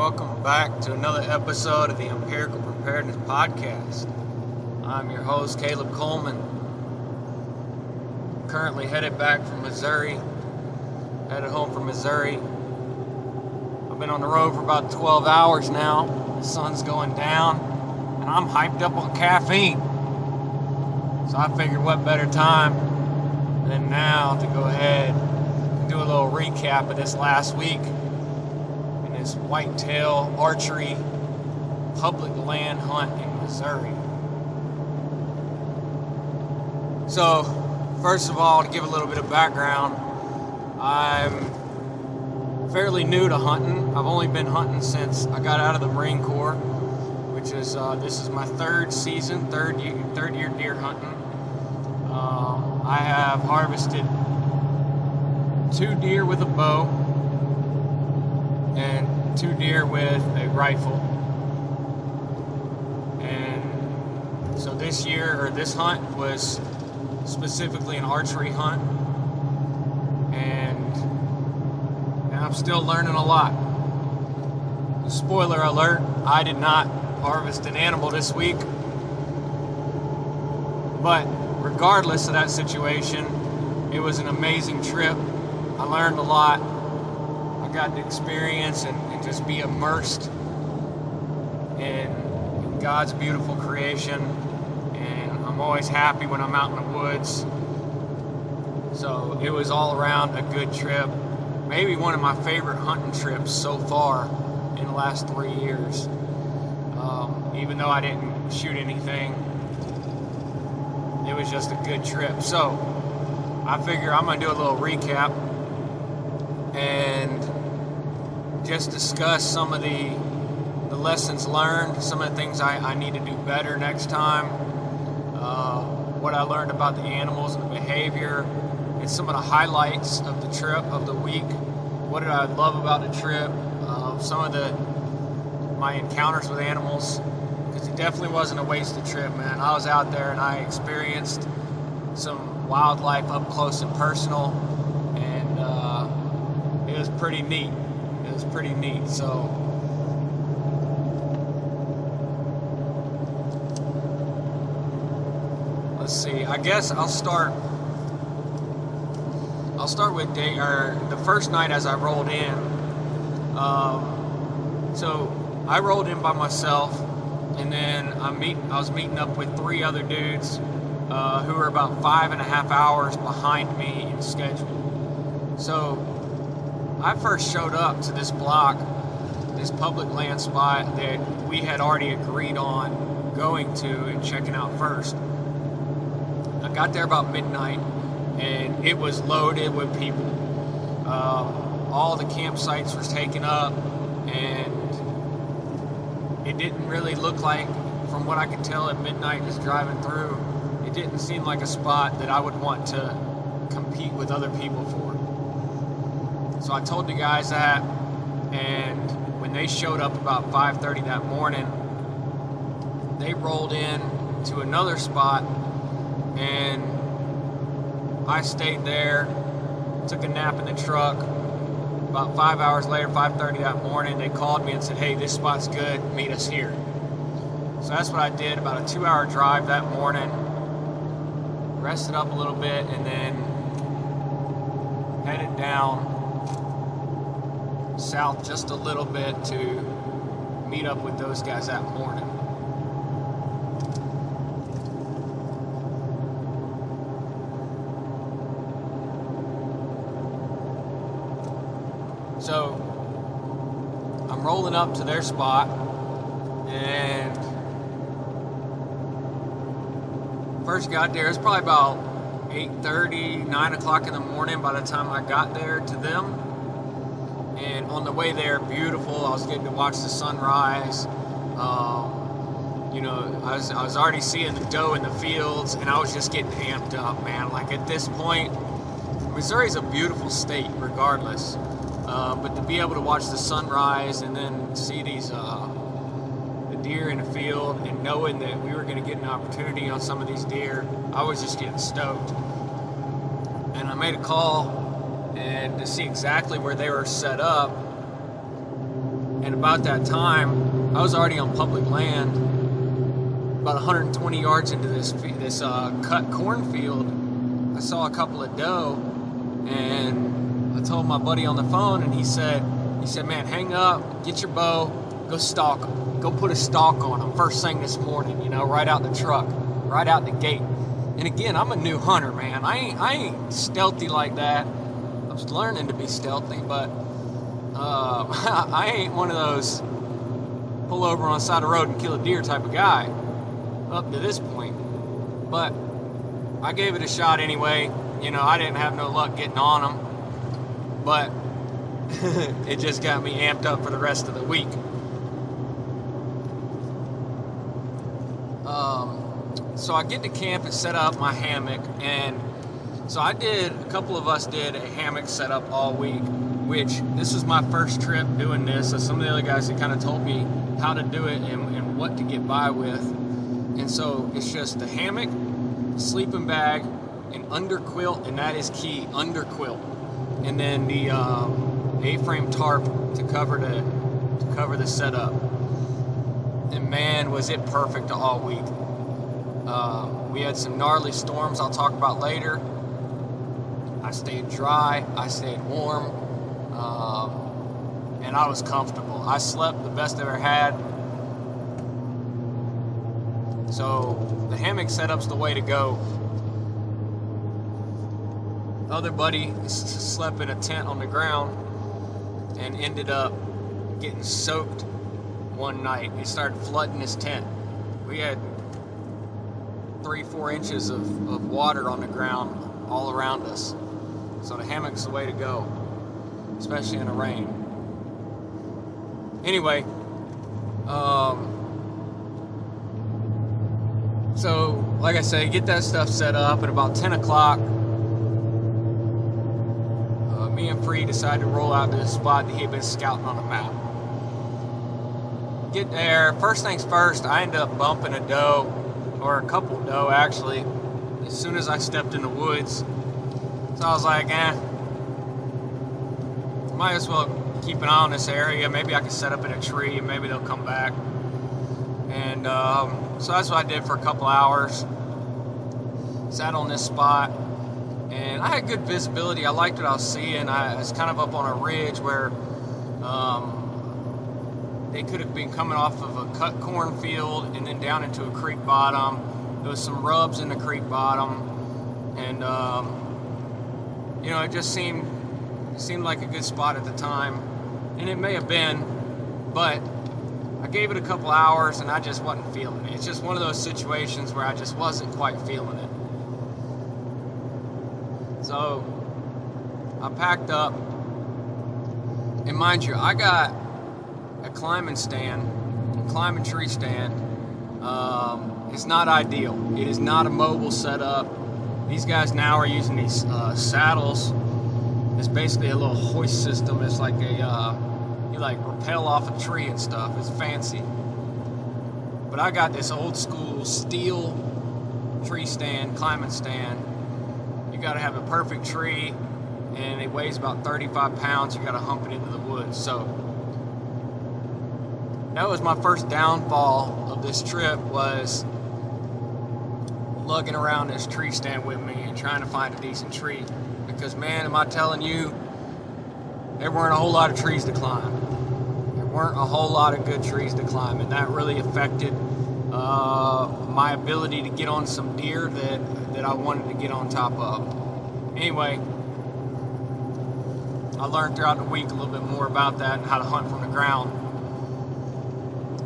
welcome back to another episode of the Empirical Preparedness Podcast. I'm your host, Caleb Coleman. Currently headed back from Missouri, headed home from Missouri. I've been on the road for about 12 hours now. The sun's going down, and I'm hyped up on caffeine. So I figured what better time than now to go ahead and do a little recap of this last week this whitetail archery public land hunt in Missouri. So, first of all, to give a little bit of background, I'm fairly new to hunting. I've only been hunting since I got out of the Marine Corps, which is uh, this is my third season, third year, third year deer hunting. Uh, I have harvested two deer with a bow two deer with a rifle. And so this year, or this hunt, was specifically an archery hunt. And, and I'm still learning a lot. Spoiler alert, I did not harvest an animal this week. But regardless of that situation, it was an amazing trip. I learned a lot I got to experience and, just be immersed in, in God's beautiful creation. And I'm always happy when I'm out in the woods. So it was all around a good trip. Maybe one of my favorite hunting trips so far in the last three years. Um, even though I didn't shoot anything, it was just a good trip. So I figure I'm to do a little recap and just discuss some of the the lessons learned, some of the things I, I need to do better next time, uh, what I learned about the animals and the behavior, and some of the highlights of the trip of the week. What did I love about the trip? Uh, some of the my encounters with animals, because it definitely wasn't a wasted trip, man. I was out there and I experienced some wildlife up close and personal, and uh, it was pretty neat pretty neat. So let's see. I guess I'll start. I'll start with day or the first night as I rolled in. Um, so I rolled in by myself, and then I meet. I was meeting up with three other dudes uh, who were about five and a half hours behind me in schedule. So I first showed up to this block, this public land spot that we had already agreed on going to and checking out first. I got there about midnight and it was loaded with people. Um, all the campsites were taken up and it didn't really look like, from what I could tell at midnight just driving through, it didn't seem like a spot that I would want to compete with other people for. So I told the guys that, and when they showed up about 5:30 that morning, they rolled in to another spot, and I stayed there, took a nap in the truck. About five hours later, 5:30 that morning, they called me and said, "Hey, this spot's good. Meet us here." So that's what I did. About a two-hour drive that morning. Rested up a little bit, and then headed down south just a little bit to meet up with those guys that morning. So I'm rolling up to their spot and first got there, it's probably about 8.30, 9 o'clock in the morning by the time I got there to them and on the way there, beautiful. I was getting to watch the sunrise. Um, you know, I was, I was already seeing the doe in the fields, and I was just getting amped up, man. Like at this point, Missouri's a beautiful state, regardless. Uh, but to be able to watch the sunrise and then see these uh, the deer in the field, and knowing that we were going to get an opportunity on some of these deer, I was just getting stoked. And I made a call and to see exactly where they were set up, And about that time, I was already on public land, about 120 yards into this this uh, cut cornfield. I saw a couple of doe, and I told my buddy on the phone, and he said, he said, man, hang up, get your bow, go stalk them, go put a stalk on them first thing this morning. You know, right out the truck, right out the gate. And again, I'm a new hunter, man. I ain't I ain't stealthy like that. Learning to be stealthy, but uh, I ain't one of those pull over on the side of the road and kill a deer type of guy up to this point. But I gave it a shot anyway. You know, I didn't have no luck getting on them, but it just got me amped up for the rest of the week. Um, so I get to camp and set up my hammock, and so I did. A couple of us did a hammock setup all week which this is my first trip doing this. So some of the other guys had kind of told me how to do it and, and what to get by with. And so it's just the hammock, sleeping bag, and under quilt, and that is key, under quilt. And then the um, A-frame tarp to cover the to cover the setup. And man, was it perfect all week. Uh, we had some gnarly storms I'll talk about later. I stayed dry, I stayed warm, um, and I was comfortable. I slept the best I ever had. So the hammock setup's the way to go. The other buddy slept in a tent on the ground and ended up getting soaked one night. He started flooding his tent. We had three, four inches of, of water on the ground all around us. So the hammock's the way to go especially in the rain. Anyway, um, so like I say, get that stuff set up at about 10 o'clock. Uh, me and Free decided to roll out to the spot that he had been scouting on the map. Get there, first things first, I ended up bumping a doe, or a couple doe actually, as soon as I stepped in the woods. So I was like, eh, might as well keep an eye on this area. Maybe I can set up in a tree and maybe they'll come back. And um, so that's what I did for a couple hours. Sat on this spot and I had good visibility. I liked what I was seeing. I was kind of up on a ridge where um, they could have been coming off of a cut cornfield and then down into a creek bottom. There was some rubs in the creek bottom, and um, you know it just seemed seemed like a good spot at the time, and it may have been, but I gave it a couple hours and I just wasn't feeling it. It's just one of those situations where I just wasn't quite feeling it. So I packed up, and mind you, I got a climbing stand, a climbing tree stand. Um, it's not ideal. It is not a mobile setup. These guys now are using these uh, saddles it's basically a little hoist system. It's like a, uh, you like rappel off a tree and stuff. It's fancy. But I got this old school steel tree stand, climbing stand. You got to have a perfect tree, and it weighs about 35 pounds. You got to hump it into the woods. So that was my first downfall of this trip was lugging around this tree stand with me and trying to find a decent tree. Because, man, am I telling you, there weren't a whole lot of trees to climb. There weren't a whole lot of good trees to climb, and that really affected uh, my ability to get on some deer that, that I wanted to get on top of. Anyway, I learned throughout the week a little bit more about that and how to hunt from the ground.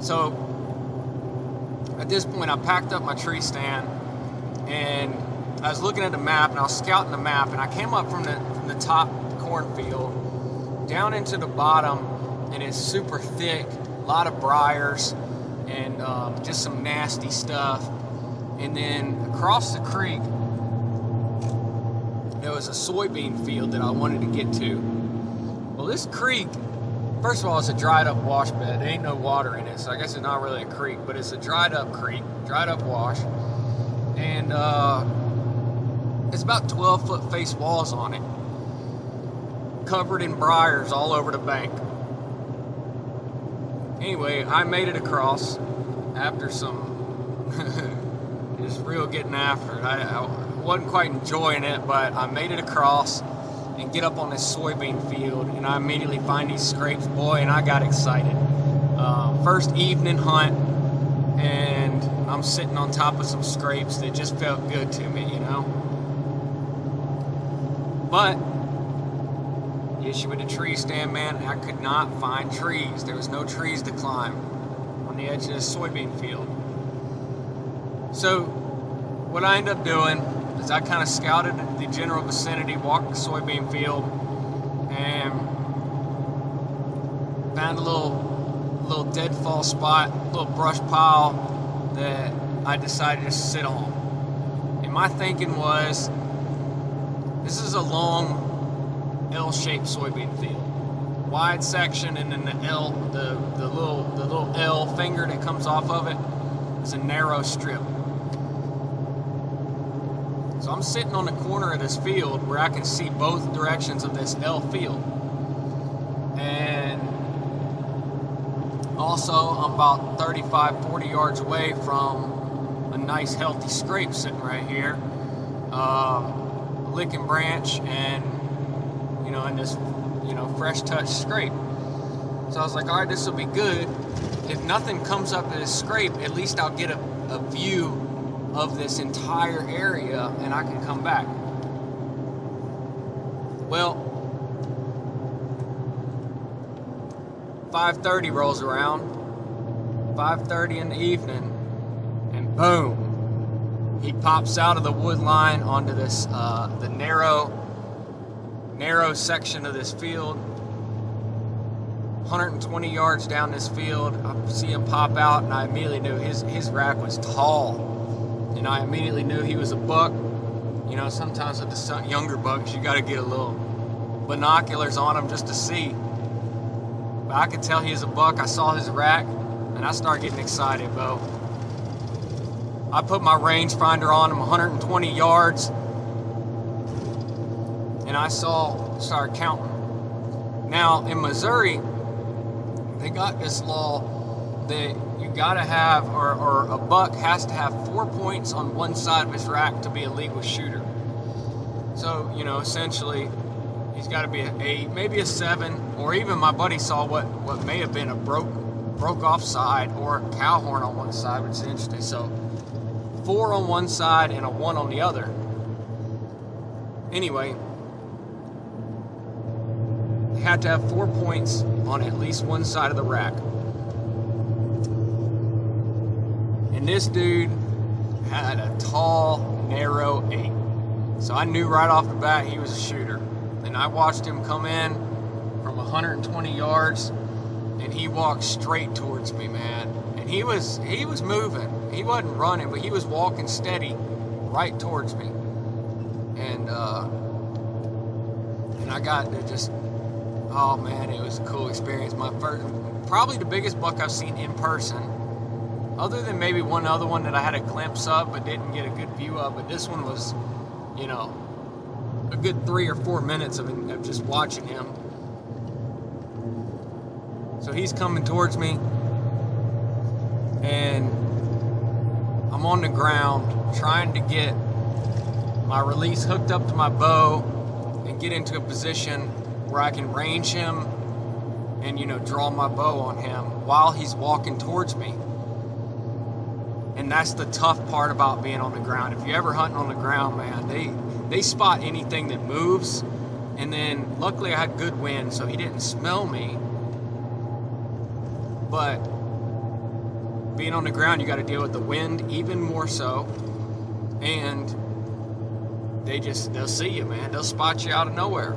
So, at this point, I packed up my tree stand and I was looking at the map and I was scouting the map and I came up from the, from the top cornfield down into the bottom and it's super thick, a lot of briars and um, just some nasty stuff. And then across the creek, there was a soybean field that I wanted to get to. Well, this creek, first of all, it's a dried up wash bed. There ain't no water in it, so I guess it's not really a creek, but it's a dried up creek, dried up wash. And uh, it's about 12 foot face walls on it, covered in briars all over the bank. anyway, I made it across after some just real getting after it. I, I wasn't quite enjoying it, but I made it across and get up on this soybean field, and I immediately find these scrapes, boy, and I got excited. Uh, first evening hunt, and I'm sitting on top of some scrapes that just felt good to me, you know. But the issue with the tree stand, man, I could not find trees. There was no trees to climb on the edge of this soybean field. So what I ended up doing is I kind of scouted the general vicinity, walked the soybean field, and found a little little deadfall spot, little brush pile that I decided to sit on. And my thinking was, this is a long L-shaped soybean field, wide section, and then the L, the the little the little L finger that comes off of it is a narrow strip. So I'm sitting on the corner of this field where I can see both directions of this L field. And also, I'm about 35, 40 yards away from a nice healthy scrape sitting right here. Um, licking branch and, you know, and this, you know, fresh touch scrape. So I was like, all right, this will be good. If nothing comes up in this scrape, at least I'll get a, a view of this entire area and I can come back. Well, 5:30 rolls around. 5:30 in the evening and boom, he pops out of the wood line onto this uh, the narrow narrow section of this field 120 yards down this field I see him pop out and I immediately knew his his rack was tall and I immediately knew he was a buck. You know, sometimes with the younger bucks, you got to get a little binoculars on them just to see. But I could tell he was a buck. I saw his rack, and I started getting excited, Bo. I put my rangefinder on him 120 yards, and I saw, started counting. Now, in Missouri, they got this law that you got to have, or, or a buck has to have four points on one side of his rack to be a legal shooter. So, you know, essentially, he's got to be an eight, maybe a seven, or even my buddy saw what, what may have been a broke broke off side or a cow horn on one side, which is interesting. So, four on one side and a one on the other. Anyway, had to have four points on at least one side of the rack. And this dude had a tall, narrow eight. So I knew right off the bat he was a shooter. And I watched him come in from 120 yards and he walked straight towards me, man. And he was he was moving. He wasn't running, but he was walking steady right towards me. And uh and I got to just oh man, it was a cool experience. My first probably the biggest buck I've seen in person other than maybe one other one that I had a glimpse of but didn't get a good view of. But this one was, you know, a good three or four minutes of, of just watching him. So he's coming towards me, and I'm on the ground trying to get my release hooked up to my bow and get into a position where I can range him and you know draw my bow on him while he's walking towards me and that's the tough part about being on the ground. If you're ever hunting on the ground, man, they they spot anything that moves. And then luckily I had good wind, so he didn't smell me. But being on the ground, you got to deal with the wind even more so. And they just they'll see you, man. They'll spot you out of nowhere.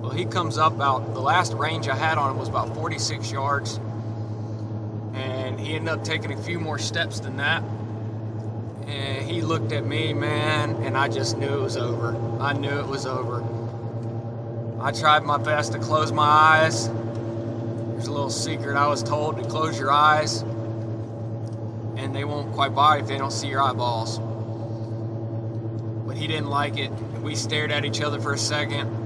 Well, he comes up about, the last range I had on him was about 46 yards And he ended up taking a few more steps than that. And he looked at me, man, and I just knew it was over. I knew it was over. I tried my best to close my eyes. There's a little secret I was told to close your eyes, and they won't quite bother if they don't see your eyeballs. But he didn't like it. We stared at each other for a second.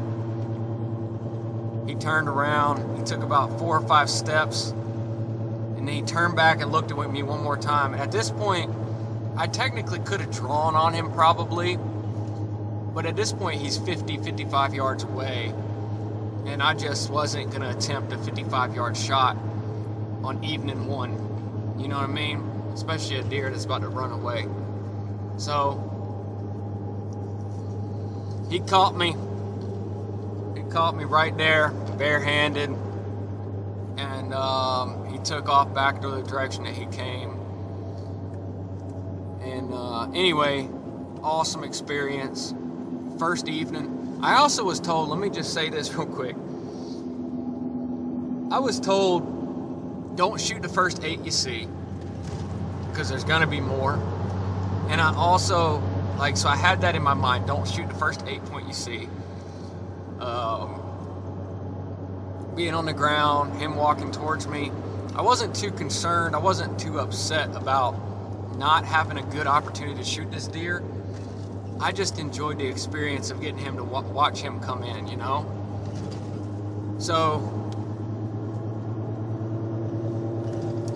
he turned around. He took about four or five steps, and then he turned back and looked at me one more time. And at this point, I technically could have drawn on him probably, but at this point, he's 50, 55 yards away, and I just wasn't going to attempt a 55 yard shot on evening one. You know what I mean? Especially a deer that's about to run away. So he caught me. He caught me right there, barehanded, and um, he took off back to the direction that he came. And uh, anyway, awesome experience. First evening. I also was told, let me just say this real quick. I was told, don't shoot the first eight you see, because there's going to be more. And I also like, so I had that in my mind. Don't shoot the first eight point you see. Um, being on the ground, him walking towards me, I wasn't too concerned. I wasn't too upset about not having a good opportunity to shoot this deer. I just enjoyed the experience of getting him to watch him come in, you know? So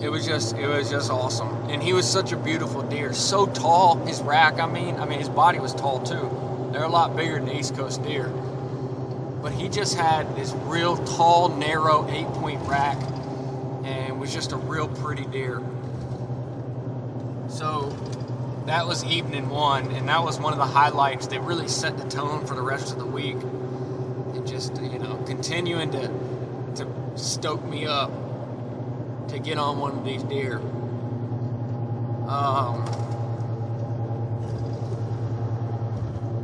it was just it was just awesome and he was such a beautiful deer so tall his rack i mean i mean his body was tall too they're a lot bigger than the east coast deer but he just had this real tall narrow eight point rack and was just a real pretty deer so that was evening one and that was one of the highlights that really set the tone for the rest of the week and just you know continuing to to stoke me up to get on one of these deer. Um,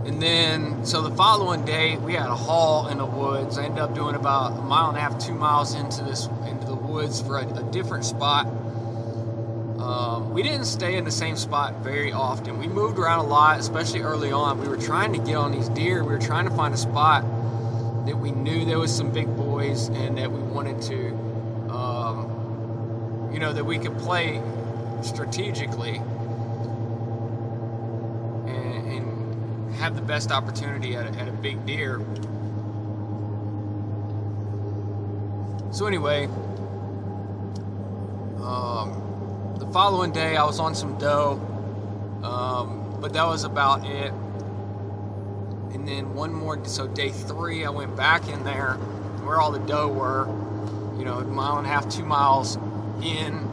and then, so the following day, we had a haul in the woods. I ended up doing about a mile and a half, two miles into this into the woods for a, a different spot. Um, we didn't stay in the same spot very often. We moved around a lot, especially early on. We were trying to get on these deer. We were trying to find a spot that we knew there was some big boys and that we wanted to you know, that we could play strategically and, and have the best opportunity at a, at a big deer. So anyway, um, the following day I was on some doe, um, but that was about it. And then one more, so day three, I went back in there where all the doe were, you know, a mile and a half, two miles in.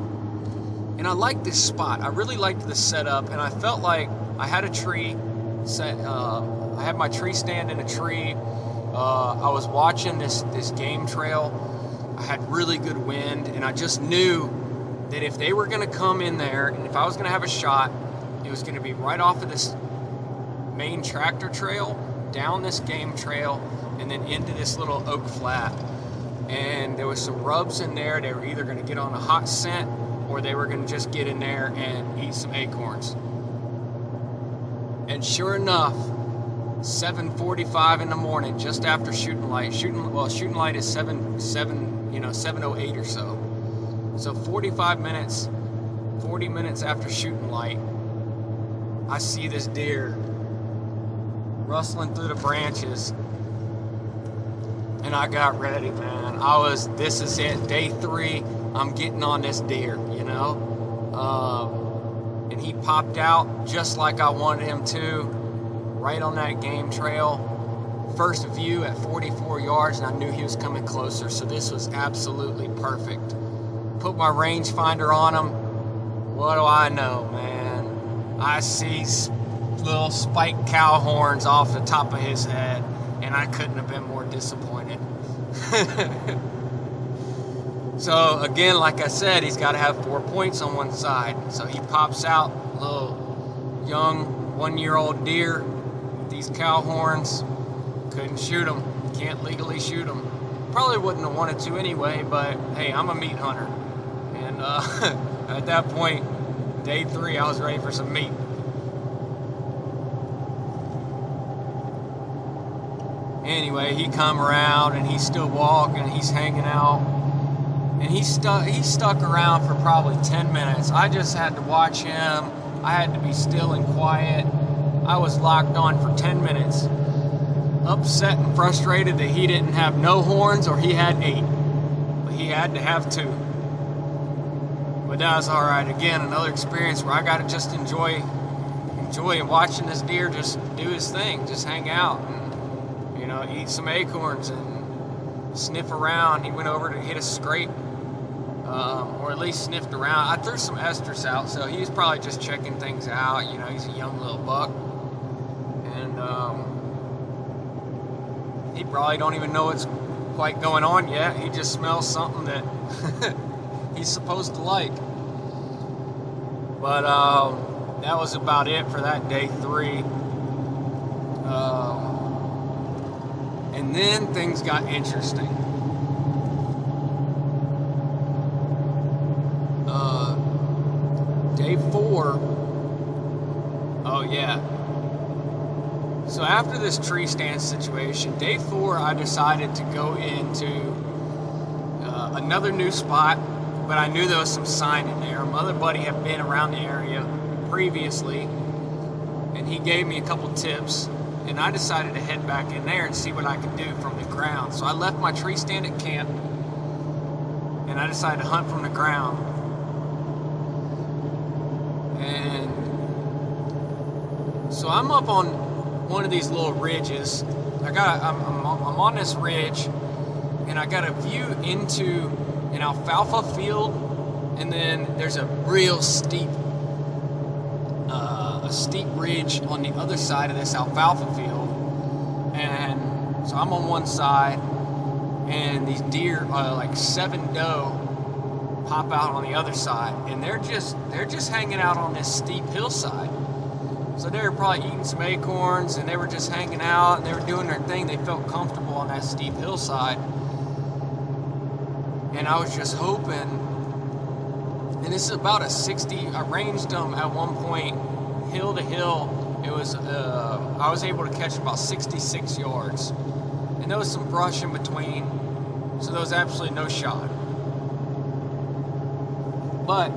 And I liked this spot. I really liked the setup, and I felt like I had a tree set. Uh, I had my tree stand in a tree. Uh, I was watching this this game trail. I had really good wind, and I just knew that if they were going to come in there, and if I was going to have a shot, it was going to be right off of this main tractor trail, down this game trail, and then into this little oak flat and there was some rubs in there. They were either going to get on a hot scent or they were going to just get in there and eat some acorns. And sure enough, 7:45 in the morning, just after shooting light. Shooting well, shooting light is seven seven, you know, 7:08 or so. So 45 minutes, 40 minutes after shooting light, I see this deer rustling through the branches and I got ready, man. I was, this is it, day three. I'm getting on this deer, you know. Um, and he popped out just like I wanted him to, right on that game trail. First view at 44 yards, and I knew he was coming closer, so this was absolutely perfect. Put my rangefinder on him. What do I know, man? I see little spiked cow horns off the top of his head, and I couldn't have been more disappointed. so again, like I said, he's got to have four points on one side. So he pops out, little young one-year-old deer these cow horns. Couldn't shoot him. Can't legally shoot him. Probably wouldn't have wanted to anyway, but hey, I'm a meat hunter. Uh, at that point, day three, I was ready for some meat. anyway, he come around and he's still walking, he's hanging out, and he stuck he stuck around for probably 10 minutes. I just had to watch him. I had to be still and quiet. I was locked on for 10 minutes. Upset and frustrated that he didn't have no horns or he had eight. But he had to have two. But that all right. Again, another experience where I got to just enjoy enjoy watching this deer just do his thing, just hang out and you know eat some acorns and sniff around. He went over to hit a scrape, um, or at least sniffed around. I threw some estrus out, so he was probably just checking things out. You know, he's a young little buck, and um, he probably don't even know what's quite going on yet. He just smells something that he's supposed to like. But um, that was about it for that day three. Um, and then things got interesting. Uh, day four. Oh, yeah. So after this tree stand situation, day four, I decided to go into uh, another new spot, but I knew there was some sign in there. My other buddy had been around the area previously, and he gave me a couple tips. And I decided to head back in there and see what I could do from the ground. So I left my tree stand at camp, and I decided to hunt from the ground. And so I'm up on one of these little ridges. I got I'm, I'm, I'm on this ridge, and I got a view into an alfalfa field, and then there's a real steep a steep ridge on the other side of this alfalfa field. And so I'm on one side, and these deer, uh, like seven doe, pop out on the other side, and they're just they're just hanging out on this steep hillside. So they were probably eating some acorns, and they were just hanging out, and they were doing their thing. They felt comfortable on that steep hillside, and I was just hoping. And this is about a 60. I ranged them at one point hill to hill, it was uh, I was able to catch about 66 yards, and there was some brush in between, so there was absolutely no shot. But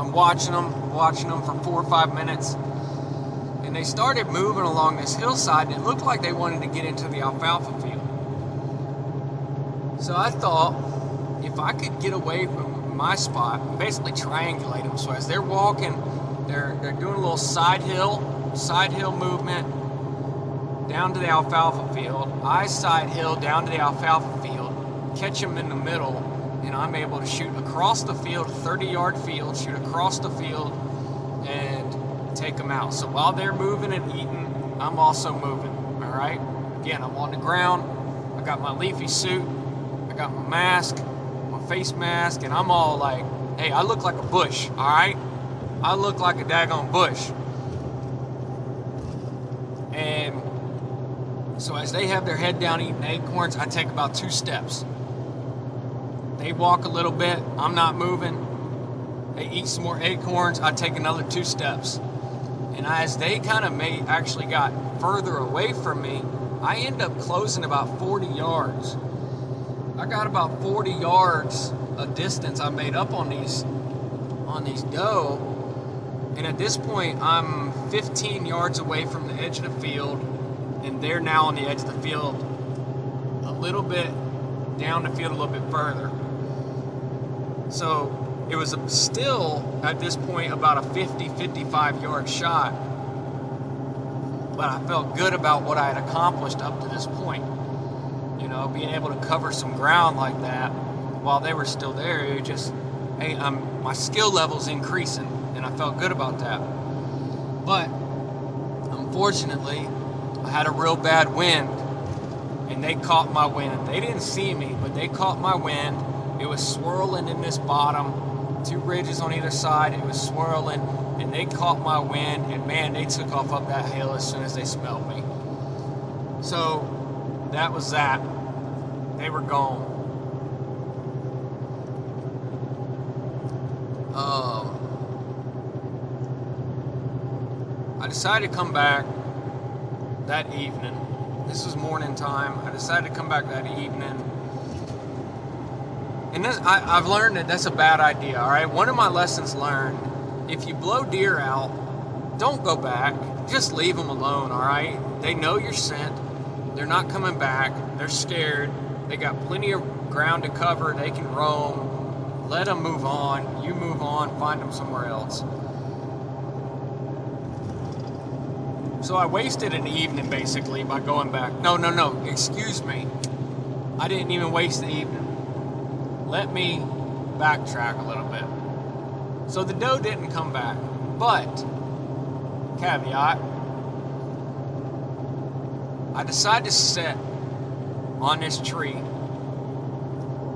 I'm watching them, watching them for four or five minutes, and they started moving along this hillside, and it looked like they wanted to get into the alfalfa field. So I thought if I could get away from my spot, basically triangulate them. So as they're walking they're, they're doing a little side hill, side hill movement down to the alfalfa field. I side hill down to the alfalfa field, catch them in the middle, and I'm able to shoot across the field, 30 yard field, shoot across the field, and take them out. So while they're moving and eating, I'm also moving. All right. Again, I'm on the ground. I got my leafy suit. I got my mask, face mask, and I'm all like, hey, I look like a bush. All right. I look like a daggone bush. And so as they have their head down eating acorns, I take about two steps. They walk a little bit, I'm not moving. They eat some more acorns, I take another two steps. And as they kind of actually got further away from me, I end up closing about 40 yards. I got about 40 yards of distance I made up on these on these doe and at this point, I'm 15 yards away from the edge of the field, and they're now on the edge of the field a little bit down the field a little bit further. So it was still at this point about a 50 55 yard shot, but I felt good about what I had accomplished up to this point. You know, being able to cover some ground like that while they were still there, it just, hey, I'm, my skill level's increasing and I felt good about that. But unfortunately, I had a real bad wind, and they caught my wind. They didn't see me, but they caught my wind. It was swirling in this bottom, two ridges on either side. It was swirling, and they caught my wind, and man, they took off up that hill as soon as they smelled me. So that was that. They were gone. Um, I decided to come back that evening. This was morning time. I decided to come back that evening. And this, I, have learned that that's a bad idea, all right? One of my lessons learned if you blow deer out, don't go back. Just leave them alone, all right? They know your scent. They're not coming back. They're scared. They got plenty of ground to cover. They can roam. Let them move on. You move on. Find them somewhere else. So I wasted an evening basically by going back. No, no, no. Excuse me. I didn't even waste the evening. Let me backtrack a little bit. So the doe didn't come back. But, caveat, I decided to sit on this tree,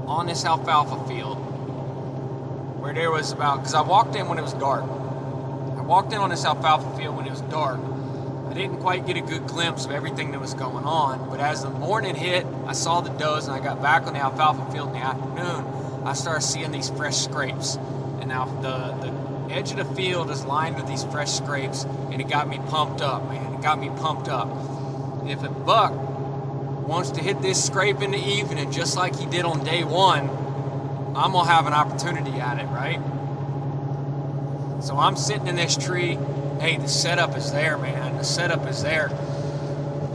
on this alfalfa field, where there was about, because I walked in when it was dark. I walked in on this alfalfa field when it was dark. I didn't quite get a good glimpse of everything that was going on, but as the morning hit, I saw the does and I got back on the alfalfa field in the afternoon. I started seeing these fresh scrapes. And now the, the edge of the field is lined with these fresh scrapes, and it got me pumped up, man. It got me pumped up. If a buck wants to hit this scrape in the evening, just like he did on day one, I'm gonna have an opportunity at it, right? So I'm sitting in this tree. Hey, the setup is there, man. The setup is there.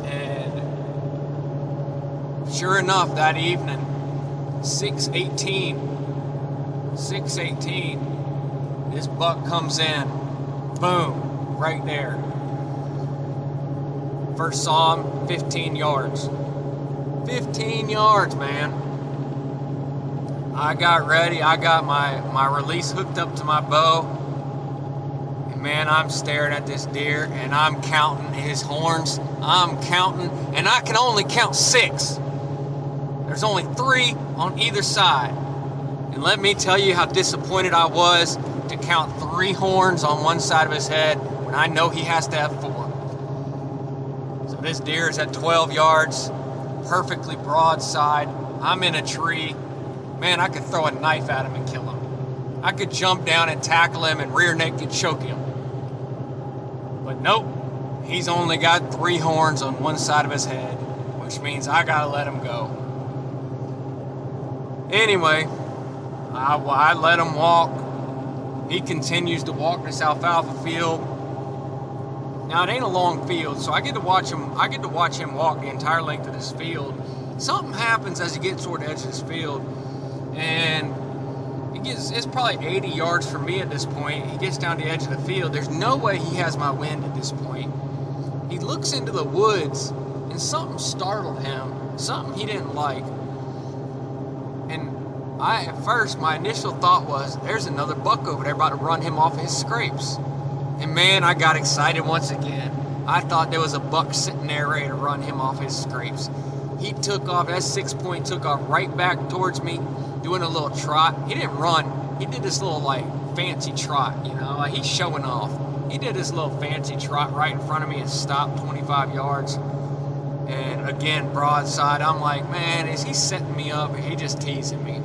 And sure enough, that evening, 618, 618, this buck comes in. Boom, right there. First saw him, 15 yards. 15 yards, man. I got ready. I got my, my release hooked up to my bow. And man, I'm staring at this deer and I'm counting his horns. I'm counting, and I can only count six. There's only three on either side. And let me tell you how disappointed I was to count three horns on one side of his head when I know he has to have four. So This deer is at 12 yards, perfectly broadside. I'm in a tree. Man, I could throw a knife at him and kill him. I could jump down and tackle him and rear naked choke him. But nope, he's only got three horns on one side of his head, which means I gotta let him go. Anyway, I, I let him walk. He continues to walk this alfalfa field now it ain't a long field, so I get to watch him. I get to watch him walk the entire length of this field. Something happens as he gets toward the edge of this field, and he gets. It's probably 80 yards from me at this point. He gets down the edge of the field. There's no way he has my wind at this point. He looks into the woods, and something startled him. Something he didn't like. And I, at first, my initial thought was, "There's another buck over there about to run him off his scrapes." And man, I got excited once again. I thought there was a buck sitting there ready to run him off his scrapes. He took off, that six point took off right back towards me, doing a little trot. He didn't run, he did this little like fancy trot, you know, like he's showing off. He did this little fancy trot right in front of me and stopped 25 yards. And again, broadside, I'm like, man, is he setting me up or he just teasing me?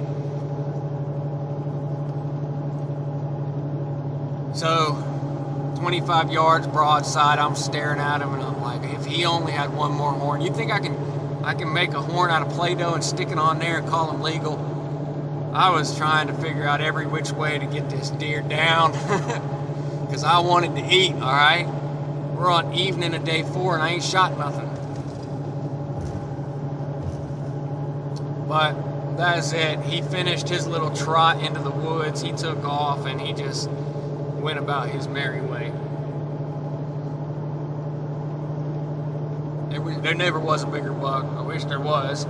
So 25 yards broadside. I'm staring at him, and I'm like, if he only had one more horn, you think I can, I can make a horn out of Play-Doh and stick it on there and call him legal? I was trying to figure out every which way to get this deer down, because I wanted to eat. All right, we're on evening of day four, and I ain't shot nothing. But that's it. He finished his little trot into the woods. He took off, and he just went about his merry way. There, never was a bigger buck. I wish there was.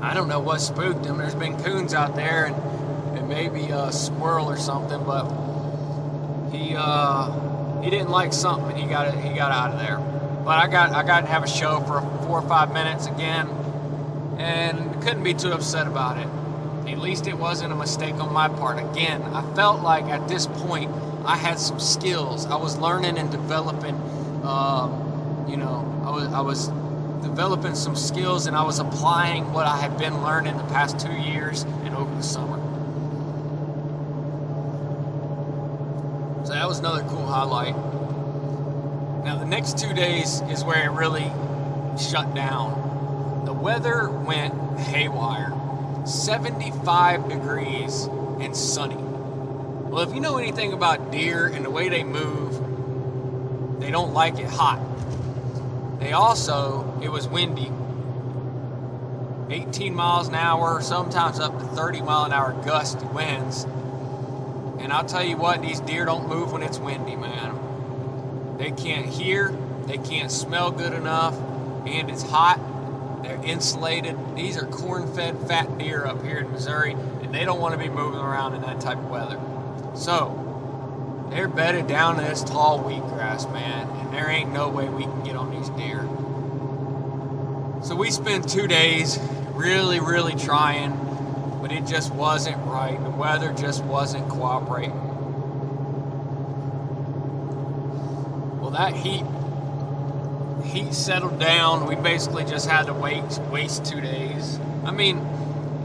I don't know what spooked him. There's been coons out there and, and maybe a squirrel or something, but he uh, he didn't like something and he got he got out of there. But I got I got to have a show for four or five minutes again, and couldn't be too upset about it. At least it wasn't a mistake on my part. Again, I felt like at this point I had some skills. I was learning and developing. Um, you know, I was I was developing some skills and I was applying what I had been learning the past two years and over the summer. So that was another cool highlight. Now the next two days is where it really shut down. The weather went haywire. 75 degrees and sunny. Well, if you know anything about deer and the way they move, they don't like it hot. They also, it was windy. 18 miles an hour, sometimes up to 30 mile an hour gusty winds. And I'll tell you what, these deer don't move when it's windy, man. They can't hear, they can't smell good enough, and it's hot. They're insulated. These are corn fed fat deer up here in Missouri, and they don't want to be moving around in that type of weather. So, they're bedded down in this tall wheatgrass, man, and there ain't no way we can get on these deer. So, we spent two days really, really trying, but it just wasn't right. The weather just wasn't cooperating. Well, that heat heat settled down. We basically just had to wait waste two days. I mean,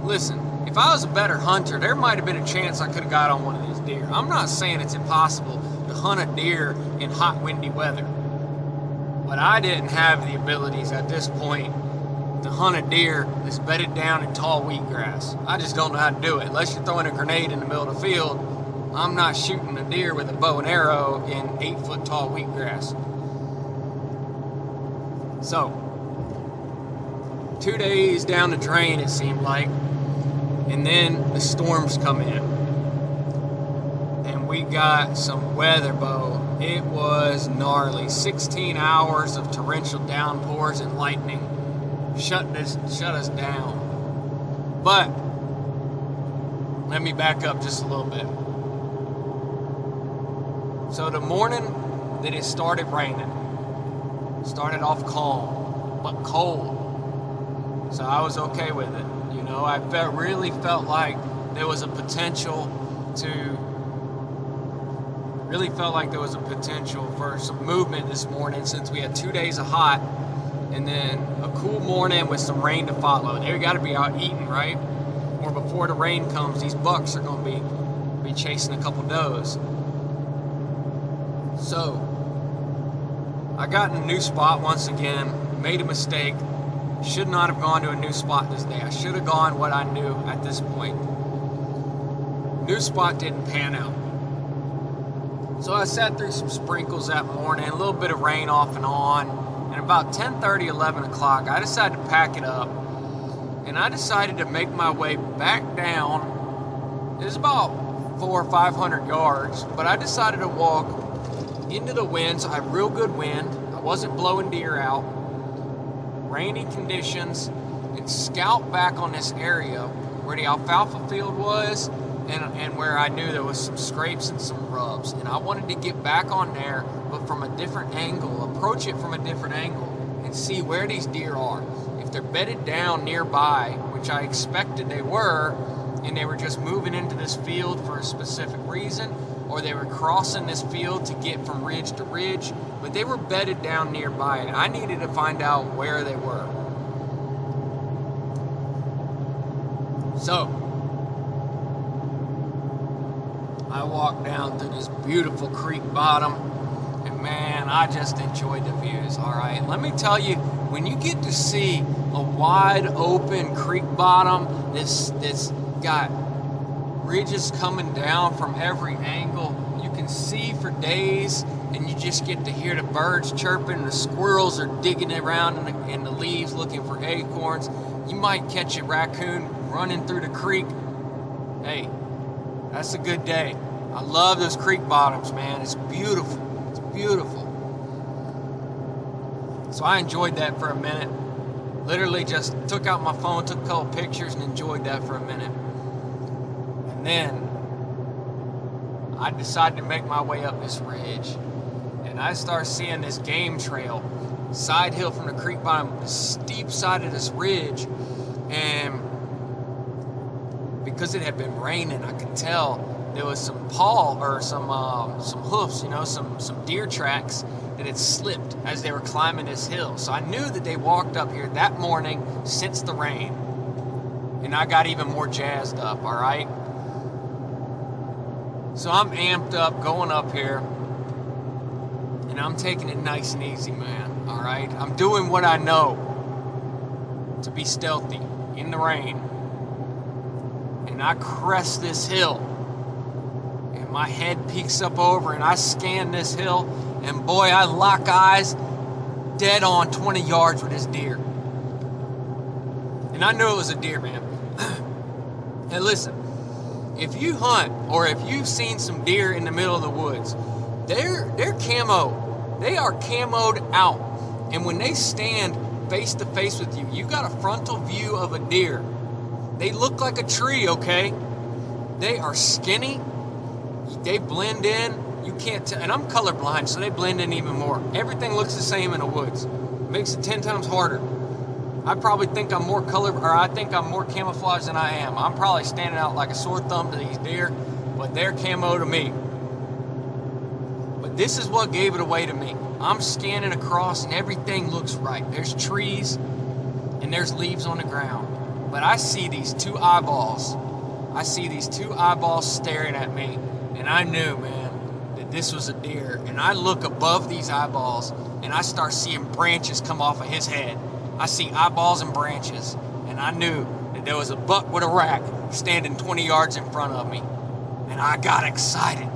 listen, if I was a better hunter, there might have been a chance I could have got on one of these deer. I'm not saying it's impossible to hunt a deer in hot, windy weather, but I didn't have the abilities at this point to hunt a deer that's bedded down in tall wheatgrass. I just don't know how to do it. Unless you're throwing a grenade in the middle of the field, I'm not shooting a deer with a bow and arrow in eight foot tall wheatgrass. So, two days down the drain, it seemed like, and then the storms come in. We got some weather, Bo. It was gnarly. 16 hours of torrential downpours and lightning shut this shut us down. But let me back up just a little bit. So the morning that it started raining, started off calm but cold. So I was okay with it. You know, I felt really felt like there was a potential to really felt like there was a potential for some movement this morning since we had two days of hot and then a cool morning with some rain to follow. They got to be out eating, right? Or before the rain comes, these bucks are going to be be chasing a couple does. So I got in a new spot once again, made a mistake. Should not have gone to a new spot this day. I should have gone what I knew at this point. New spot didn't pan out. So I sat through some sprinkles that morning, a little bit of rain off and on and about 10:30, 11 o'clock, I decided to pack it up, and I decided to make my way back down. It was about four or five hundred yards, but I decided to walk into the winds. I had real good wind. I wasn't blowing deer out. Rainy conditions, and scout back on this area where the alfalfa field was and, and where I knew there was some scrapes and some rubs. And I wanted to get back on there, but from a different angle, approach it from a different angle, and see where these deer are. If they're bedded down nearby, which I expected they were, and they were just moving into this field for a specific reason, or they were crossing this field to get from ridge to ridge, but they were bedded down nearby, and I needed to find out where they were. So, I walked down through this beautiful creek bottom, and man, I just enjoyed the views. All right, let me tell you, when you get to see a wide open creek bottom that's that's got ridges coming down from every angle, you can see for days, and you just get to hear the birds chirping, the squirrels are digging around in the, in the leaves looking for acorns. You might catch a raccoon running through the creek. Hey, that's a good day. I love those creek bottoms, man. It's beautiful. It's beautiful. So I enjoyed that for a minute. Literally just took out my phone, took a couple pictures, and enjoyed that for a minute. And then I decided to make my way up this ridge. And I start seeing this game trail, side hill from the creek bottom, steep side of this ridge. And because it had been raining, I could tell there was some paw or some um, some hoofs, you know, some some deer tracks that had slipped as they were climbing this hill. So I knew that they walked up here that morning since the rain, and I got even more jazzed up. All right. So I'm amped up going up here, and I'm taking it nice and easy, man. All right. I'm doing what I know to be stealthy in the rain, and I crest this hill my head peeks up over and I scan this hill, and boy, I lock eyes dead on 20 yards with this deer. And I knew it was a deer, man. and listen, if you hunt or if you've seen some deer in the middle of the woods, they're they're camo. They are camoed out. And when they stand face to face with you, you got a frontal view of a deer. They look like a tree, okay? They are skinny. They blend in. You can't tell. And I'm colorblind, so they blend in even more. Everything looks the same in the woods. Makes it 10 times harder. I probably think I'm more color, or I think I'm more camouflaged than I am. I'm probably standing out like a sore thumb to these deer, but they're camo to me. But this is what gave it away to me. I'm scanning across and everything looks right. There's trees and there's leaves on the ground. But I see these two eyeballs. I see these two eyeballs staring at me. And I knew, man, that this was a deer. And I look above these eyeballs and I start seeing branches come off of his head. I see eyeballs and branches. And I knew that there was a buck with a rack standing 20 yards in front of me. And I got excited.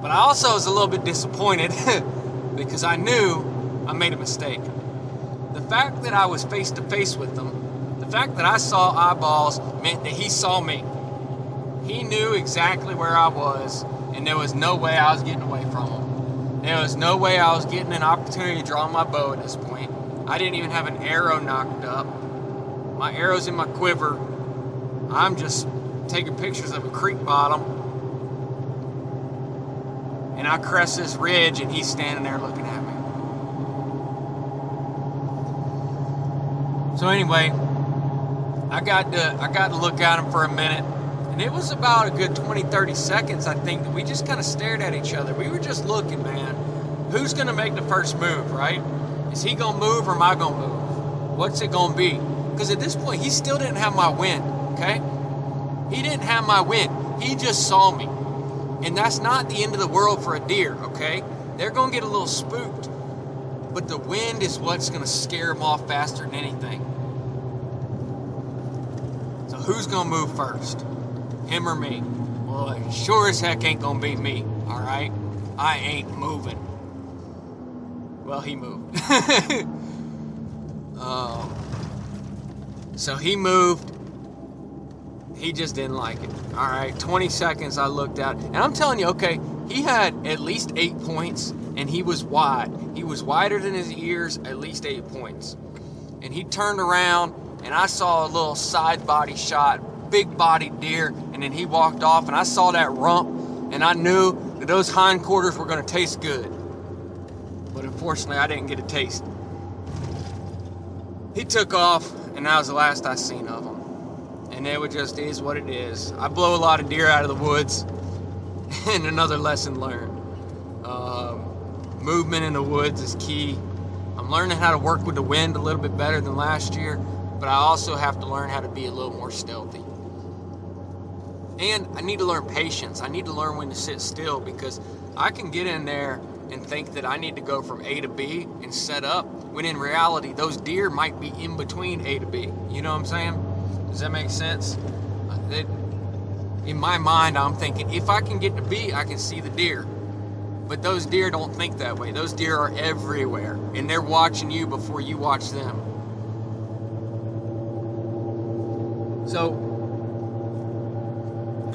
But I also was a little bit disappointed because I knew I made a mistake. The fact that I was face to face with them, the fact that I saw eyeballs meant that he saw me. He knew exactly where I was, and there was no way I was getting away from him. There was no way I was getting an opportunity to draw my bow at this point. I didn't even have an arrow nocked up. My arrow's in my quiver. I'm just taking pictures of a creek bottom and I crest this ridge, and he's standing there looking at me. So anyway, I got to I got to look at him for a minute, and it was about a good 20, 30 seconds, I think, that we just kind of stared at each other. We were just looking, man. Who's gonna make the first move, right? Is he gonna move or am I gonna move? What's it gonna be? Because at this point, he still didn't have my wind. Okay, he didn't have my wind. He just saw me. And that's not the end of the world for a deer, okay? They're going to get a little spooked. But the wind is what's going to scare them off faster than anything. So who's going to move first? Him or me? Well, it sure as heck ain't to be me, all right? I ain't moving. Well, he moved. um, so he moved he just didn't like it. All right, 20 seconds I looked out. and I'm telling you, okay, he had at least eight points, and he was wide. He was wider than his ears, at least eight points. And he turned around, and I saw a little side body shot, big body deer, and then he walked off, and I saw that rump, and I knew that those hindquarters were going to taste good. But unfortunately, I didn't get a taste. He took off, and that was the last I seen of him and it just is what it is. I blow a lot of deer out of the woods, and another lesson learned. Um, movement in the woods is key. I'm learning how to work with the wind a little bit better than last year, but I also have to learn how to be a little more stealthy. And I need to learn patience. I need to learn when to sit still because I can get in there and think that I need to go from A to B and set up when in reality those deer might be in between A to B. You know what I'm saying? Does that make sense? Uh, it, in my mind, I'm thinking if I can get to B, I can see the deer. But those deer don't think that way. Those deer are everywhere, and they're watching you before you watch them. So,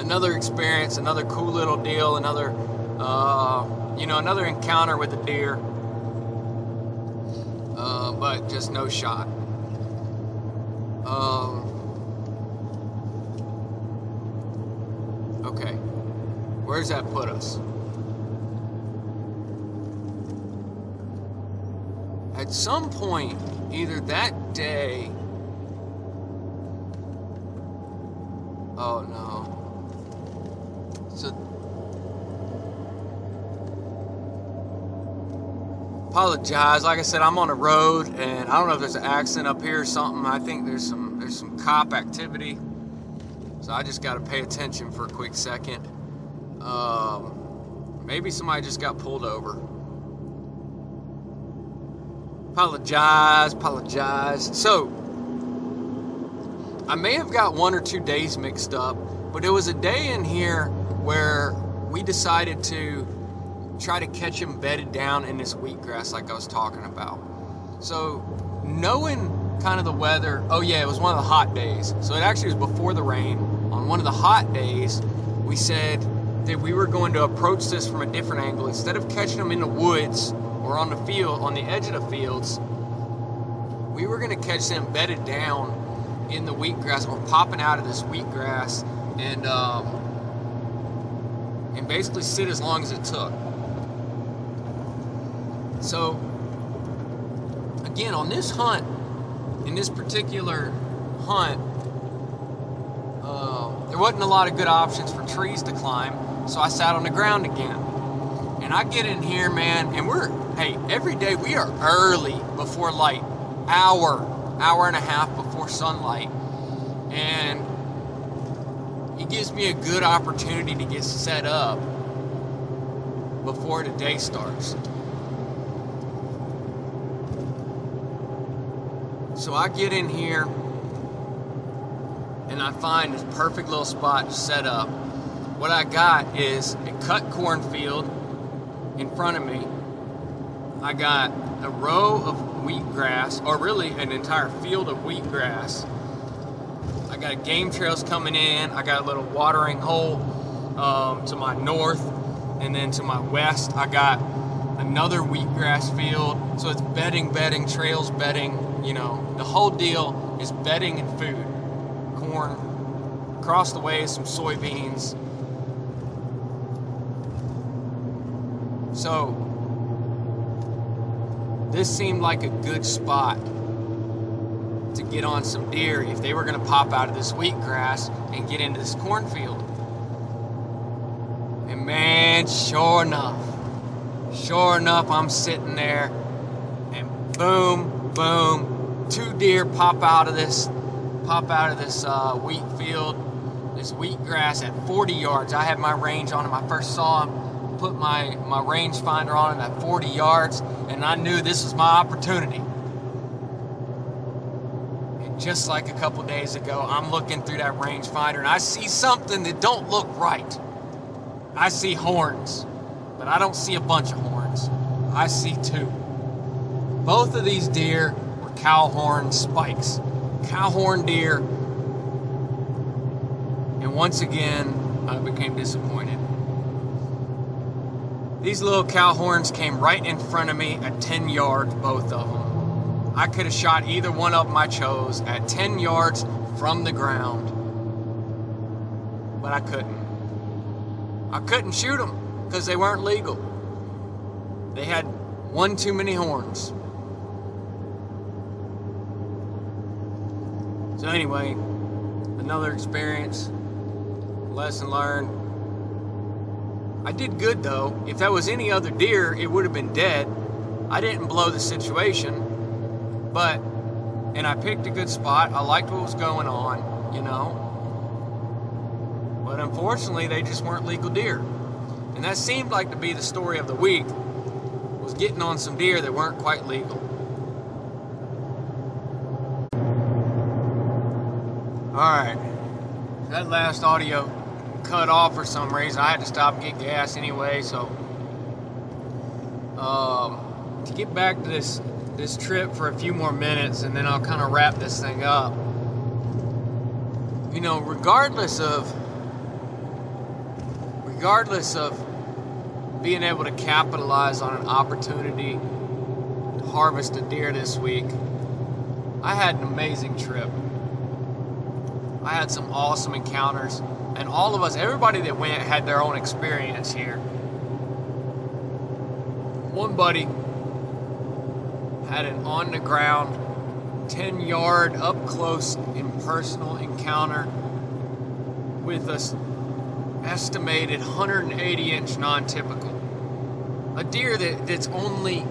another experience, another cool little deal, another, uh, you know, another encounter with a deer, uh, but just no shot. Um, Okay. Where's that put us? At some point, either that day. Oh no. Apologize. Like I said, I'm on the road, and I don't know if there's an accident up here or something. I think there's some there's some cop activity. So I just got to pay attention for a quick second. Um, maybe somebody just got pulled over. Apologize, apologize. So, I may have got one or two days mixed up, but it was a day in here where we decided to try to catch him bedded down in this wheatgrass like I was talking about. So, knowing kind of the weather, oh yeah, it was one of the hot days. So, it actually was before the rain. On one of the hot days, we said that we were going to approach this from a different angle. Instead of catching them in the woods or on the field, on the edge of the fields, we were going to catch them bedded down in the wheatgrass or popping out of this wheatgrass and um, and basically sit as long as it took. So again, on this hunt, in this particular hunt, uh, there wasn't a lot of good options for trees to climb, so I sat on the ground again. And I get in here, man, and we're hey, every day we are early before light, hour, hour and a half before sunlight, and it gives me a good opportunity to get set up before the day starts. So I get in here and I find this perfect little spot to set up. What I got is a cut cornfield in front of me. I got a row of wheatgrass, or really an entire field of wheatgrass. I got game trails coming in. I got a little watering hole um, to my north, and then to my west, I got another wheatgrass field. So it's bedding, bedding, trails, bedding. You know, the whole deal is bedding and food. Corn, across the way, some soybeans. So this seemed like a good spot to get on some deer if they were going to pop out of this wheatgrass and get into this cornfield. And man, sure enough, sure enough, I'm sitting there and boom, boom, two deer pop out of this, pop out of this uh, wheat field, this wheat grass at 40 yards. I had my range on him. I first saw him put my, my rangefinder on it at 40 yards, and I knew this was my opportunity. And just like a couple days ago, I'm looking through that rangefinder and I see something that don't look right. I see horns, but I don't see a bunch of horns. I see two. Both of these deer were cow horn spikes. Cow horn deer. And once again, I became disappointed. These little cow horns came right in front of me at 10 yards, both of them. I could have shot either one of them I chose at 10 yards from the ground. But I couldn't. I couldn't shoot them because they weren't legal. They had one too many horns. So, anyway, another experience, lesson learned. I did good though. If that was any other deer, it would have been dead. I didn't blow the situation, but, and I picked a good spot. I liked what was going on, you know. But unfortunately, they just weren't legal deer. And that seemed like to be the story of the week, was getting on some deer that weren't quite legal. All right, that last audio cut off for some reason. I had to stop and get gas anyway. So, um, to get back to this this trip for a few more minutes, and then I'll kind of wrap this thing up. You know, regardless of regardless of being able to capitalize on an opportunity to harvest a deer this week, I had an amazing trip. I had some awesome encounters and all of us, everybody that went had their own experience here. One buddy had an on the ground, 10 yard, up close, impersonal encounter with a estimated 180 inch non typical. A deer that, that's only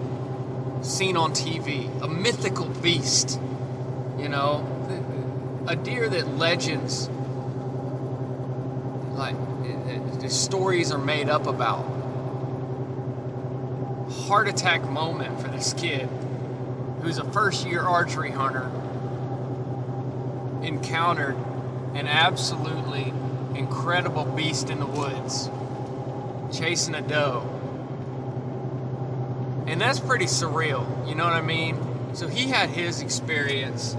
seen on TV, a mythical beast, you know, a deer that legends like the stories are made up about. Heart attack moment for this kid who's a first year archery hunter encountered an absolutely incredible beast in the woods chasing a doe. And that's pretty surreal, you know what I mean? So he had his experience.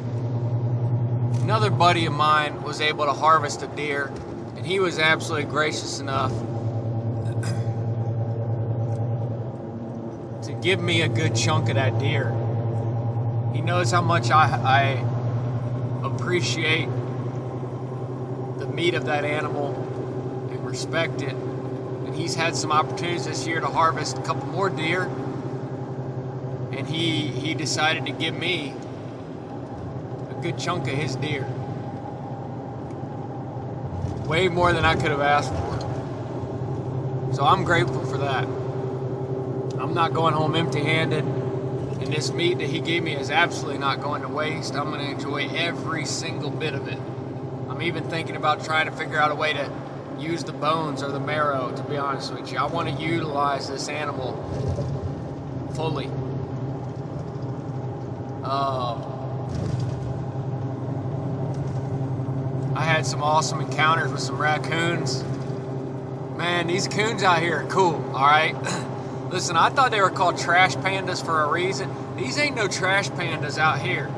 Another buddy of mine was able to harvest a deer, and he was absolutely gracious enough to give me a good chunk of that deer. He knows how much I, I appreciate the meat of that animal and respect it. And he's had some opportunities this year to harvest a couple more deer. And he he decided to give me good chunk of his deer. Way more than I could have asked for. So I'm grateful for that. I'm not going home empty handed. And this meat that he gave me is absolutely not going to waste. I'm going to enjoy every single bit of it. I'm even thinking about trying to figure out a way to use the bones or the marrow, to be honest with you. I want to utilize this animal fully. Um, I had some awesome encounters with some raccoons. Man, these coons out here are cool, alright? Listen, I thought they were called trash pandas for a reason. These ain't no trash pandas out here.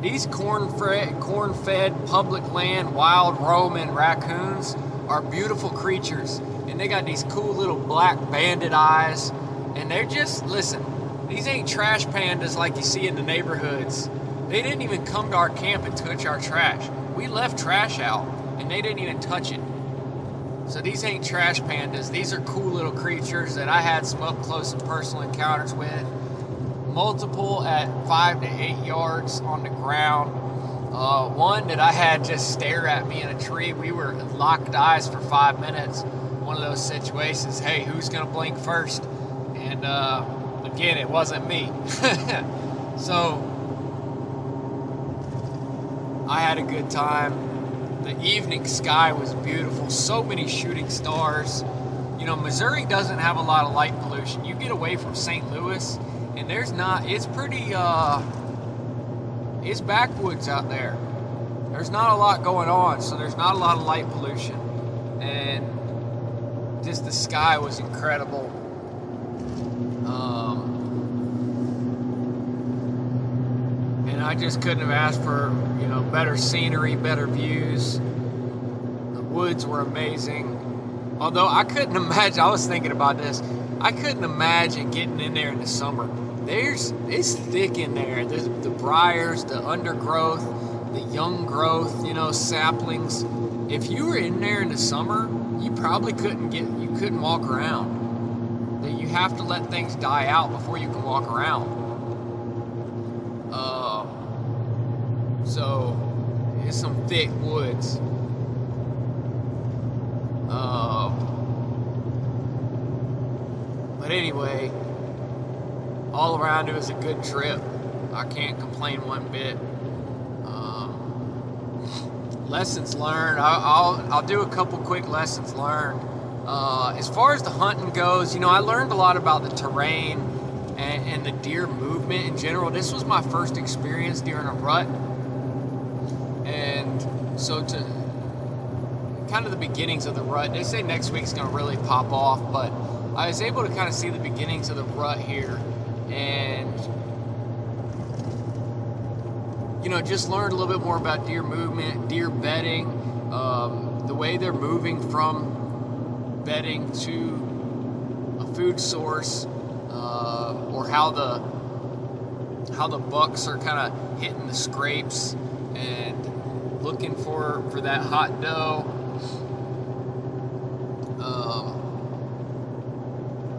These corn-fed, corn-fed public land, wild roaming raccoons are beautiful creatures, and they got these cool little black banded eyes, and they're just listen. These ain't trash pandas like you see in the neighborhoods. They didn't even come to our camp and touch our trash. We left trash out, and they didn't even touch it. So these ain't trash pandas. These are cool little creatures that I had some up close and personal encounters with. Multiple at five to eight yards on the ground. Uh, one that I had just stare at me in a tree. We were locked eyes for five minutes. One of those situations. Hey, who's gonna blink first? And uh, again, it wasn't me. so I had a good time the evening sky was beautiful. So many shooting stars. You know, Missouri doesn't have a lot of light pollution. You get away from St. Louis, and there's not. It's pretty. uh It's backwoods out there. There's not a lot going on, so there's not a lot of light pollution, and just the sky was incredible. Um, and I just couldn't have asked for you know better scenery, better views. The woods were amazing. Although I couldn't imagine, I was thinking about this. I couldn't imagine getting in there in the summer. There's it's thick in there. The, the briars, the undergrowth, the young growth, you know, saplings. If you were in there in the summer, you probably couldn't get you couldn't walk around. You have to let things die out before you can walk around. Uh, so it's some thick woods. Uh, but anyway, all around it was a good trip. I can't complain one bit. Um, lessons learned. I'll, I'll, I'll do a couple quick lessons learned. Uh, as far as the hunting goes, you know, I learned a lot about the terrain and, and the deer movement in general. This was my first experience during a rut, so to kind of the beginnings of the rut. They say next week's going to really pop off, but I was able to kind of see the beginnings of the rut here, and you know, just learned a little bit more about deer movement, deer bedding, um, the way they're moving from bedding to a food source, uh, or how the how the bucks are kind of hitting the scrapes looking for for that hot doe. Um,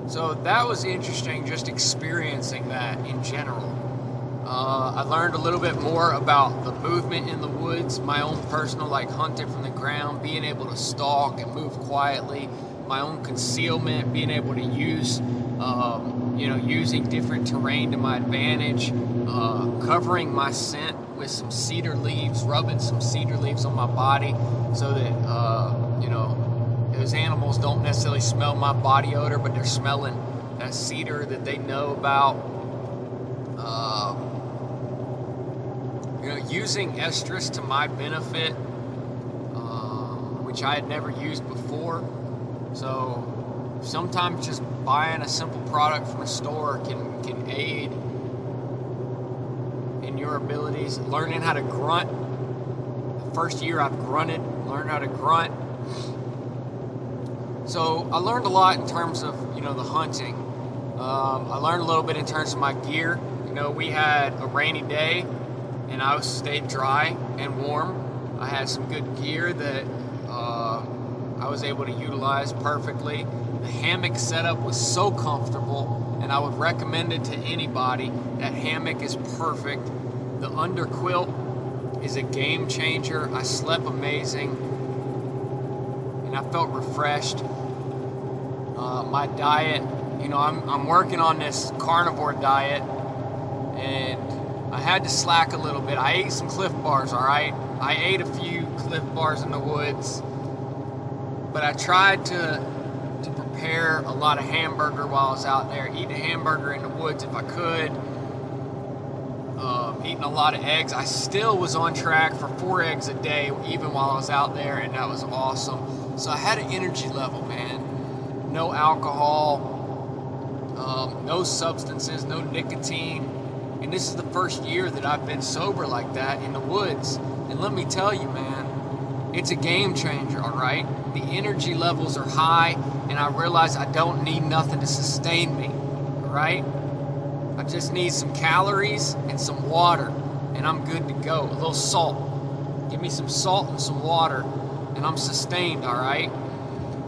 so that was interesting, just experiencing that in general. Uh, I learned a little bit more about the movement in the woods, my own personal, like hunting from the ground, being able to stalk and move quietly, my own concealment, being able to use, um, you know, using different terrain to my advantage, uh, covering my scent with some cedar leaves, rubbing some cedar leaves on my body so that, uh, you know, those animals don't necessarily smell my body odor, but they're smelling that cedar that they know about. Uh, you know, using estrus to my benefit, uh, which I had never used before. So sometimes just buying a simple product from a store can can aid in your abilities, learning how to grunt. The first year I've grunted, learned how to grunt. So I learned a lot in terms of you know the hunting. Um, I learned a little bit in terms of my gear. You know, we had a rainy day, and I stayed dry and warm. I had some good gear that uh, I was able to utilize perfectly. The hammock setup was so comfortable, and I would recommend it to anybody. That hammock is perfect. The under quilt is a game changer. I slept amazing, and I felt refreshed. Uh, my diet, you know, I'm, I'm working on this carnivore diet, and I had to slack a little bit. I ate some Clif Bars, all right? I ate a few Clif Bars in the woods, but I tried to to prepare a lot of hamburger while I was out there, eat a hamburger in the woods if I could, eating a lot of eggs. I still was on track for four eggs a day even while I was out there, and that was awesome. So I had an energy level, man. No alcohol, um, no substances, no nicotine. And this is the first year that I've been sober like that in the woods. And let me tell you, man, it's a game changer, all right? The energy levels are high, and I realize I don't need nothing to sustain me, right? I just need some calories and some water, and I'm good to go. A little salt. Give me some salt and some water, and I'm sustained, all right?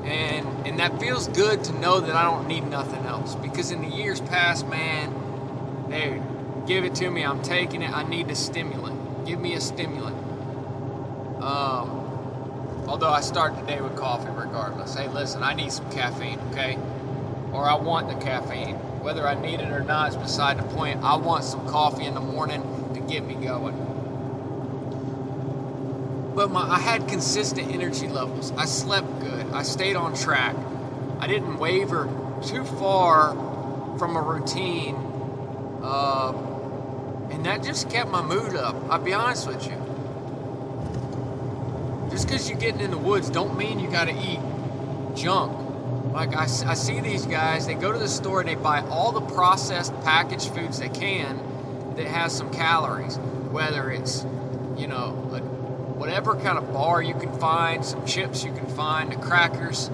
And and that feels good to know that I don't need nothing else. Because in the years past, man, dude, give it to me. I'm taking it. I need a stimulant. Give me a stimulant. Um, Although I start the day with coffee regardless. Hey, listen, I need some caffeine, okay? Or I want the caffeine. Whether I need it or not is beside the point. I want some coffee in the morning to get me going. But my, I had consistent energy levels. I slept good. I stayed on track. I didn't waver too far from a routine. Uh, and that just kept my mood up. I'll be honest with you just because you're getting in the woods don't mean you got to eat junk. Like I, I see these guys, they go to the store and they buy all the processed packaged foods they can that has some calories, whether it's, you know, a, whatever kind of bar you can find, some chips you can find, the crackers,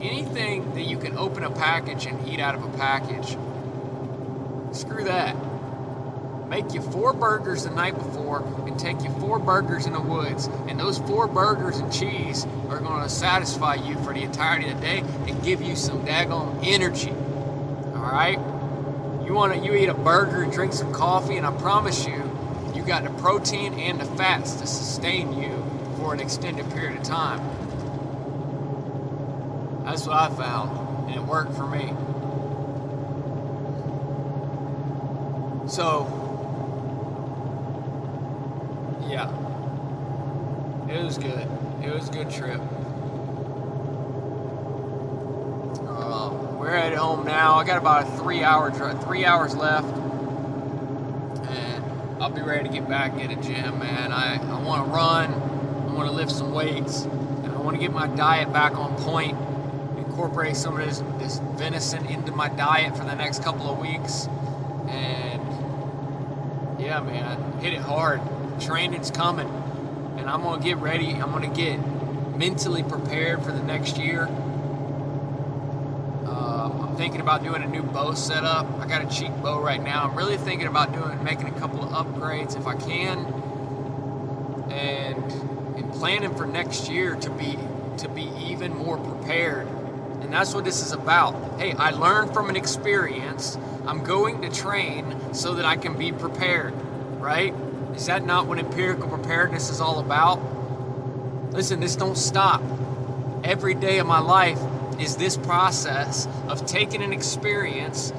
anything that you can open a package and eat out of a package. Screw that. Make you four burgers the night before and take you four burgers in the woods. And those four burgers and cheese are going to satisfy you for the entirety of the day and give you some daggone energy. All right? You want to you eat a burger and drink some coffee, and I promise you, you got the protein and the fats to sustain you for an extended period of time. That's what I found, and it worked for me. So, yeah. It was good. It was a good trip. Uh, we're at home now. I got about a three hour drive, three hours left. And I'll be ready to get back in the gym, man. I, I want to run. I want to lift some weights. And I want to get my diet back on point. Incorporate some of this, this venison into my diet for the next couple of weeks. And yeah, man, hit it hard training's coming, and I'm gonna get ready. I'm gonna get mentally prepared for the next year. Um, I'm thinking about doing a new bow setup. I got a cheap bow right now. I'm really thinking about doing making a couple of upgrades if I can, and and planning for next year to be to be even more prepared. And that's what this is about. Hey, I learned from an experience. I'm going to train so that I can be prepared, right? Is that not what empirical preparedness is all about? Listen, this don't stop. Every day of my life is this process of taking an experience,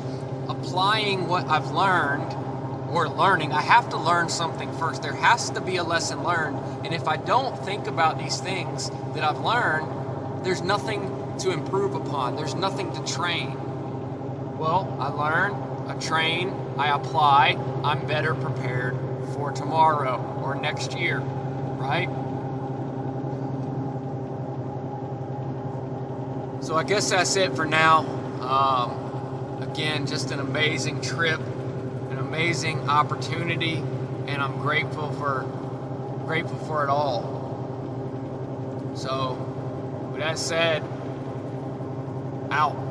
applying what I've learned or learning. I have to learn something first. There has to be a lesson learned. And if I don't think about these things that I've learned, there's nothing to improve upon. There's nothing to train. Well, I learn, I train, I apply, I'm better prepared for tomorrow or next year, right? So I guess that's it for now. Um, again, just an amazing trip, an amazing opportunity, and I'm grateful for grateful for it all. So, with that said, out.